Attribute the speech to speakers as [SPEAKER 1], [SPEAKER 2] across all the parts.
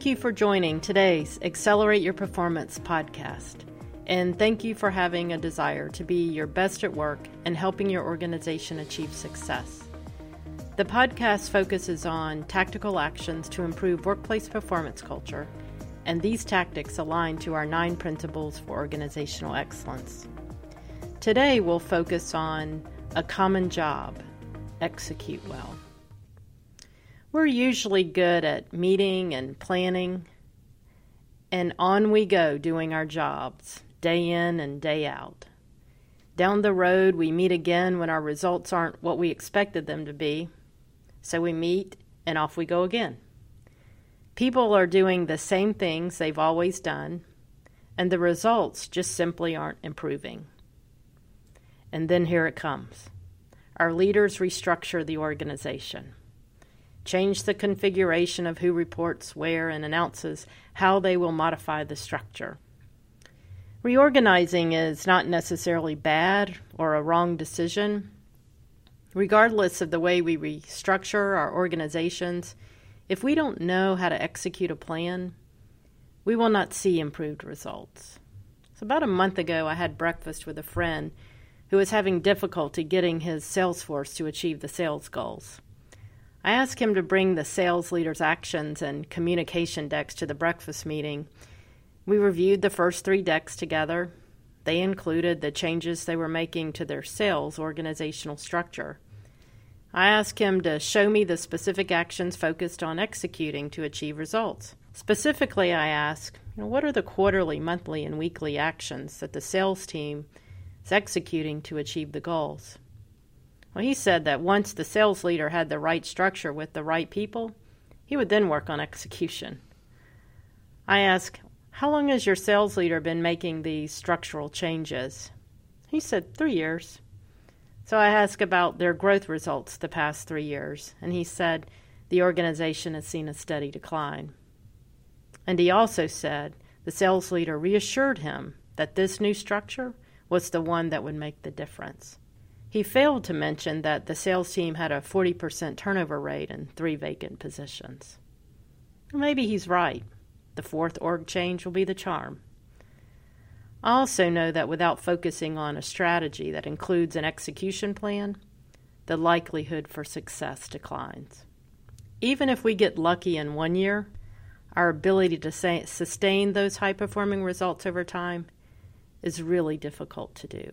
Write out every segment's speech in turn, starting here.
[SPEAKER 1] Thank you for joining today's Accelerate Your Performance podcast. And thank you for having a desire to be your best at work and helping your organization achieve success. The podcast focuses on tactical actions to improve workplace performance culture, and these tactics align to our nine principles for organizational excellence. Today, we'll focus on a common job execute well. We're usually good at meeting and planning, and on we go doing our jobs, day in and day out. Down the road, we meet again when our results aren't what we expected them to be, so we meet and off we go again. People are doing the same things they've always done, and the results just simply aren't improving. And then here it comes. Our leaders restructure the organization change the configuration of who reports where, and announces how they will modify the structure. Reorganizing is not necessarily bad or a wrong decision. Regardless of the way we restructure our organizations, if we don't know how to execute a plan, we will not see improved results. So, about a month ago, I had breakfast with a friend who was having difficulty getting his sales force to achieve the sales goals. I asked him to bring the sales leader's actions and communication decks to the breakfast meeting. We reviewed the first three decks together. They included the changes they were making to their sales organizational structure. I asked him to show me the specific actions focused on executing to achieve results. Specifically, I asked, you know, what are the quarterly, monthly, and weekly actions that the sales team is executing to achieve the goals? Well, he said that once the sales leader had the right structure with the right people, he would then work on execution. I asked, How long has your sales leader been making these structural changes? He said, Three years. So I asked about their growth results the past three years, and he said the organization has seen a steady decline. And he also said the sales leader reassured him that this new structure was the one that would make the difference. He failed to mention that the sales team had a 40% turnover rate and three vacant positions. Maybe he's right. The fourth org change will be the charm. I also know that without focusing on a strategy that includes an execution plan, the likelihood for success declines. Even if we get lucky in one year, our ability to sustain those high performing results over time is really difficult to do.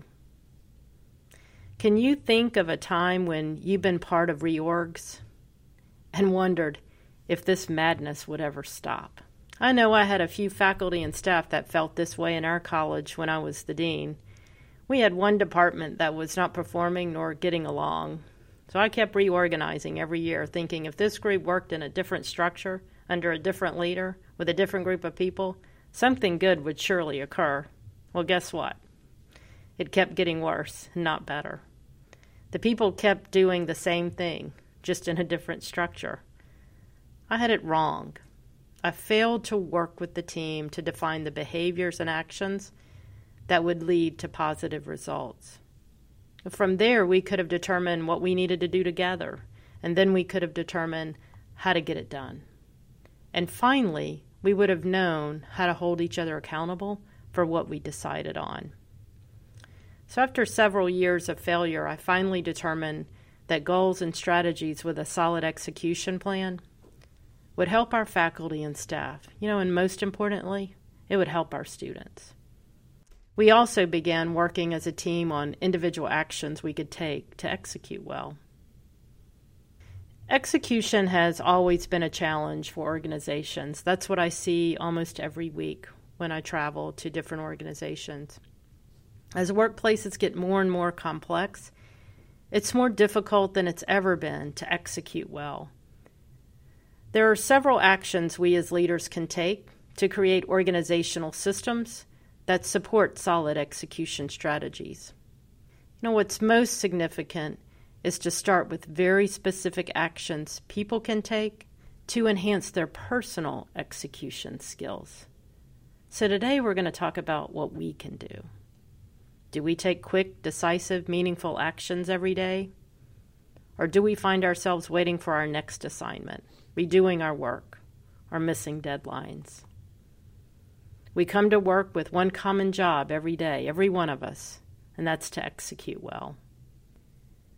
[SPEAKER 1] Can you think of a time when you've been part of reorgs and wondered if this madness would ever stop? I know I had a few faculty and staff that felt this way in our college when I was the dean. We had one department that was not performing nor getting along. So I kept reorganizing every year, thinking if this group worked in a different structure, under a different leader, with a different group of people, something good would surely occur. Well, guess what? It kept getting worse, not better. The people kept doing the same thing, just in a different structure. I had it wrong. I failed to work with the team to define the behaviors and actions that would lead to positive results. From there, we could have determined what we needed to do together, and then we could have determined how to get it done. And finally, we would have known how to hold each other accountable for what we decided on. So, after several years of failure, I finally determined that goals and strategies with a solid execution plan would help our faculty and staff, you know, and most importantly, it would help our students. We also began working as a team on individual actions we could take to execute well. Execution has always been a challenge for organizations. That's what I see almost every week when I travel to different organizations. As workplaces get more and more complex, it's more difficult than it's ever been to execute well. There are several actions we as leaders can take to create organizational systems that support solid execution strategies. You know, what's most significant is to start with very specific actions people can take to enhance their personal execution skills. So, today we're going to talk about what we can do. Do we take quick, decisive, meaningful actions every day? Or do we find ourselves waiting for our next assignment, redoing our work, or missing deadlines. We come to work with one common job every day, every one of us, and that's to execute well.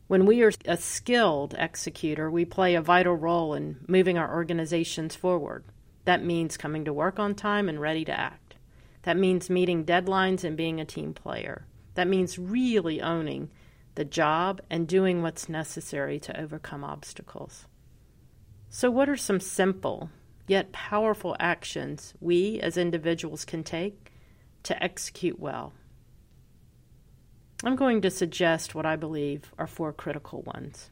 [SPEAKER 1] When we are a skilled executor, we play a vital role in moving our organizations forward. That means coming to work on time and ready to act. That means meeting deadlines and being a team player. That means really owning the job and doing what's necessary to overcome obstacles. So, what are some simple yet powerful actions we as individuals can take to execute well? I'm going to suggest what I believe are four critical ones.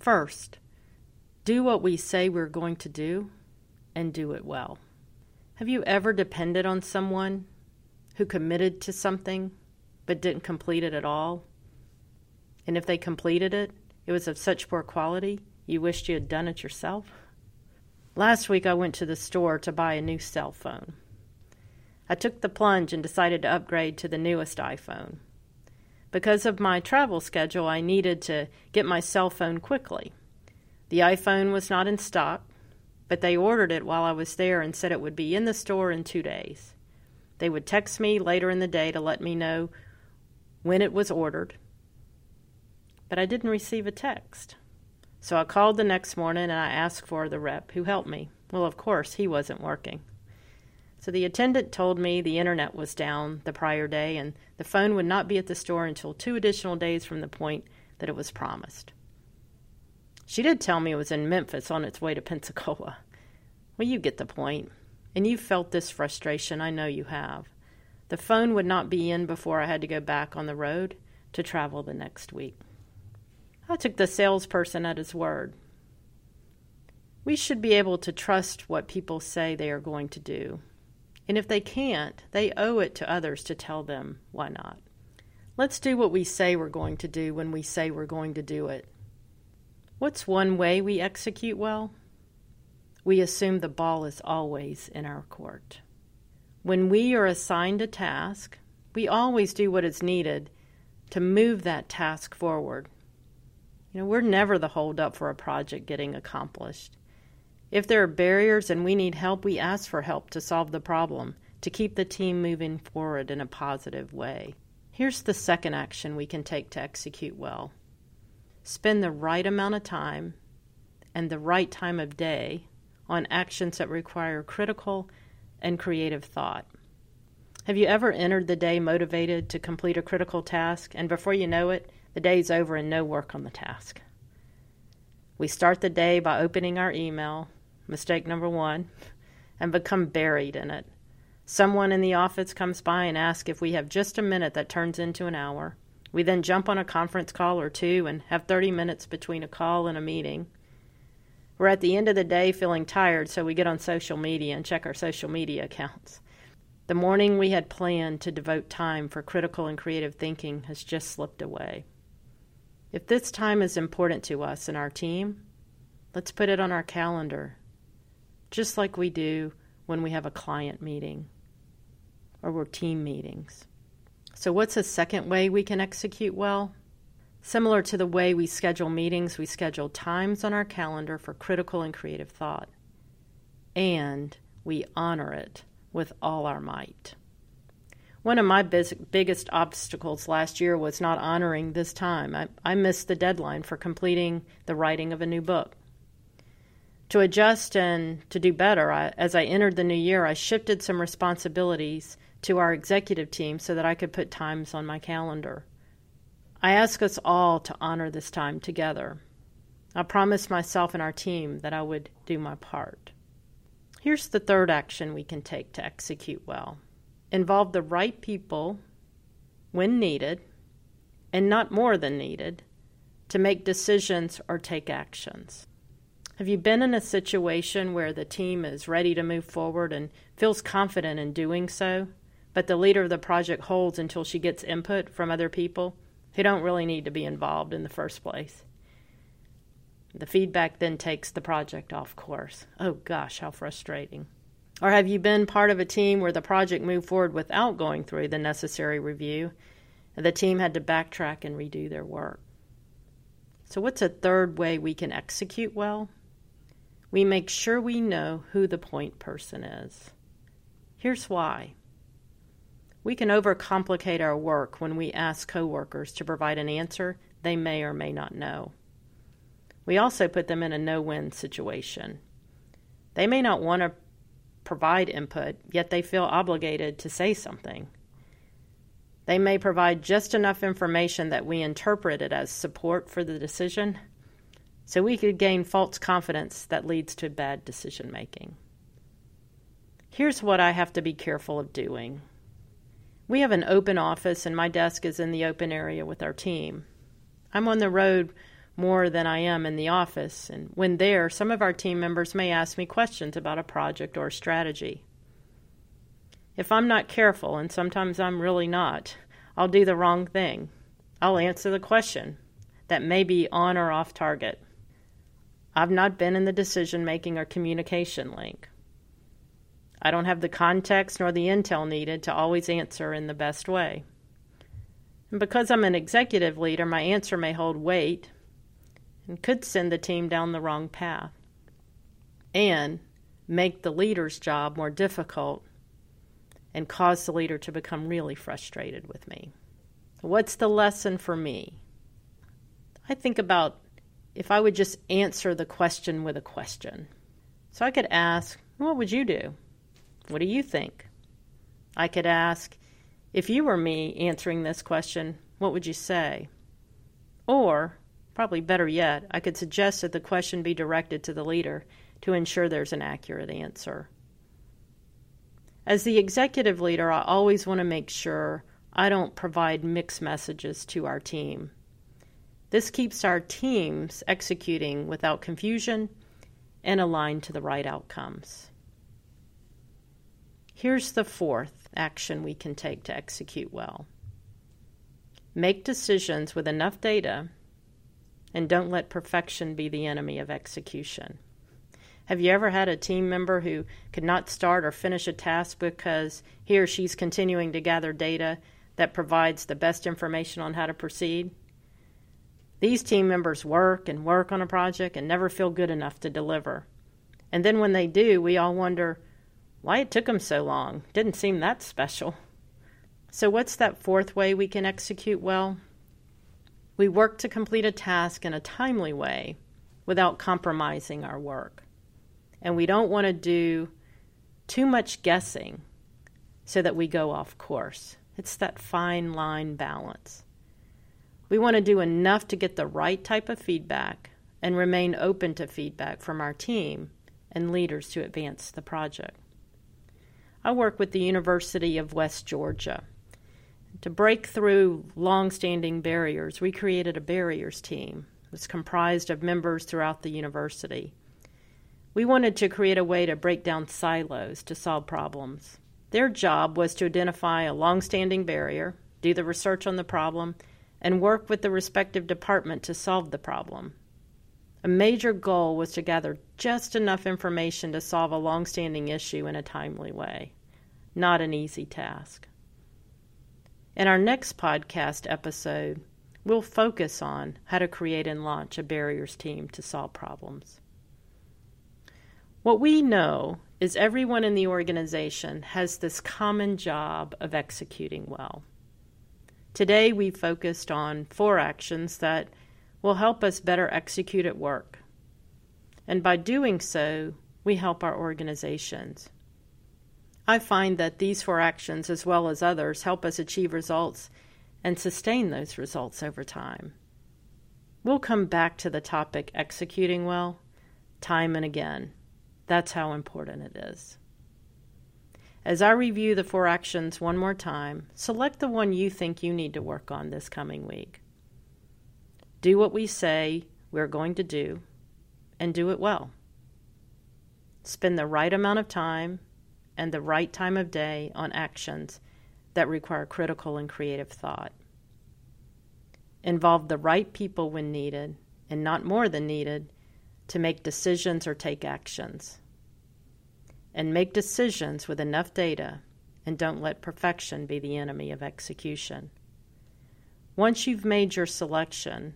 [SPEAKER 1] First, do what we say we're going to do and do it well. Have you ever depended on someone who committed to something but didn't complete it at all? And if they completed it, it was of such poor quality you wished you had done it yourself? Last week I went to the store to buy a new cell phone. I took the plunge and decided to upgrade to the newest iPhone. Because of my travel schedule, I needed to get my cell phone quickly. The iPhone was not in stock, but they ordered it while I was there and said it would be in the store in two days. They would text me later in the day to let me know when it was ordered, but I didn't receive a text. So I called the next morning and I asked for the rep who helped me. Well, of course, he wasn't working. So the attendant told me the internet was down the prior day and the phone would not be at the store until two additional days from the point that it was promised. She did tell me it was in Memphis on its way to Pensacola. Well, you get the point. And you've felt this frustration, I know you have. The phone would not be in before I had to go back on the road to travel the next week. I took the salesperson at his word. We should be able to trust what people say they are going to do. And if they can't, they owe it to others to tell them why not. Let's do what we say we're going to do when we say we're going to do it. What's one way we execute well? We assume the ball is always in our court. When we are assigned a task, we always do what is needed to move that task forward. You know, we're never the holdup for a project getting accomplished. If there are barriers and we need help, we ask for help to solve the problem, to keep the team moving forward in a positive way. Here's the second action we can take to execute well spend the right amount of time and the right time of day on actions that require critical and creative thought. Have you ever entered the day motivated to complete a critical task, and before you know it, the day's over and no work on the task. We start the day by opening our email, mistake number one, and become buried in it. Someone in the office comes by and asks if we have just a minute that turns into an hour. We then jump on a conference call or two and have 30 minutes between a call and a meeting. We're at the end of the day feeling tired, so we get on social media and check our social media accounts. The morning we had planned to devote time for critical and creative thinking has just slipped away. If this time is important to us and our team, let's put it on our calendar, just like we do when we have a client meeting or we're team meetings. So, what's a second way we can execute well? Similar to the way we schedule meetings, we schedule times on our calendar for critical and creative thought. And we honor it with all our might. One of my biz- biggest obstacles last year was not honoring this time. I, I missed the deadline for completing the writing of a new book. To adjust and to do better, I, as I entered the new year, I shifted some responsibilities to our executive team so that I could put times on my calendar. I ask us all to honor this time together. I promised myself and our team that I would do my part. Here's the third action we can take to execute well involve the right people when needed, and not more than needed, to make decisions or take actions. Have you been in a situation where the team is ready to move forward and feels confident in doing so, but the leader of the project holds until she gets input from other people who don't really need to be involved in the first place? The feedback then takes the project off course. Oh gosh, how frustrating. Or have you been part of a team where the project moved forward without going through the necessary review and the team had to backtrack and redo their work? So, what's a third way we can execute well? we make sure we know who the point person is. Here's why. We can overcomplicate our work when we ask coworkers to provide an answer they may or may not know. We also put them in a no win situation. They may not want to provide input, yet they feel obligated to say something. They may provide just enough information that we interpret it as support for the decision, so we could gain false confidence that leads to bad decision making. Here's what I have to be careful of doing. We have an open office, and my desk is in the open area with our team. I'm on the road more than I am in the office, and when there, some of our team members may ask me questions about a project or a strategy. If I'm not careful, and sometimes I'm really not, I'll do the wrong thing. I'll answer the question that may be on or off target. I've not been in the decision making or communication link. I don't have the context nor the intel needed to always answer in the best way. And because I'm an executive leader, my answer may hold weight and could send the team down the wrong path and make the leader's job more difficult and cause the leader to become really frustrated with me. What's the lesson for me? I think about if I would just answer the question with a question. So I could ask, What would you do? What do you think? I could ask, If you were me answering this question, what would you say? Or, probably better yet, I could suggest that the question be directed to the leader to ensure there's an accurate answer. As the executive leader, I always want to make sure I don't provide mixed messages to our team. This keeps our teams executing without confusion and aligned to the right outcomes. Here's the fourth action we can take to execute well make decisions with enough data and don't let perfection be the enemy of execution. Have you ever had a team member who could not start or finish a task because he or she's continuing to gather data that provides the best information on how to proceed? These team members work and work on a project and never feel good enough to deliver. And then when they do, we all wonder why it took them so long. Didn't seem that special. So, what's that fourth way we can execute well? We work to complete a task in a timely way without compromising our work and we don't want to do too much guessing so that we go off course. It's that fine line balance. We want to do enough to get the right type of feedback and remain open to feedback from our team and leaders to advance the project. I work with the University of West Georgia. To break through long standing barriers, we created a barriers team. It was comprised of members throughout the university. We wanted to create a way to break down silos to solve problems. Their job was to identify a long-standing barrier, do the research on the problem, and work with the respective department to solve the problem. A major goal was to gather just enough information to solve a long-standing issue in a timely way. Not an easy task. In our next podcast episode, we'll focus on how to create and launch a barriers team to solve problems. What we know is everyone in the organization has this common job of executing well. Today, we focused on four actions that will help us better execute at work. And by doing so, we help our organizations. I find that these four actions, as well as others, help us achieve results and sustain those results over time. We'll come back to the topic executing well time and again. That's how important it is. As I review the four actions one more time, select the one you think you need to work on this coming week. Do what we say we're going to do, and do it well. Spend the right amount of time and the right time of day on actions that require critical and creative thought. Involve the right people when needed, and not more than needed, to make decisions or take actions. And make decisions with enough data, and don't let perfection be the enemy of execution. Once you've made your selection,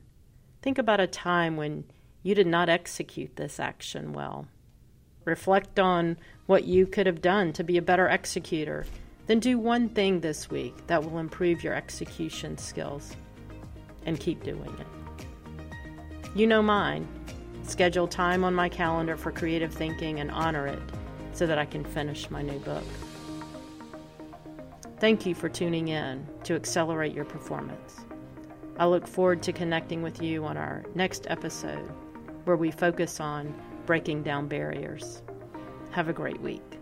[SPEAKER 1] think about a time when you did not execute this action well reflect on what you could have done to be a better executor, then do one thing this week that will improve your execution skills and keep doing it. You know mine. Schedule time on my calendar for creative thinking and honor it so that I can finish my new book. Thank you for tuning in to accelerate your performance. I look forward to connecting with you on our next episode where we focus on breaking down barriers. Have a great week.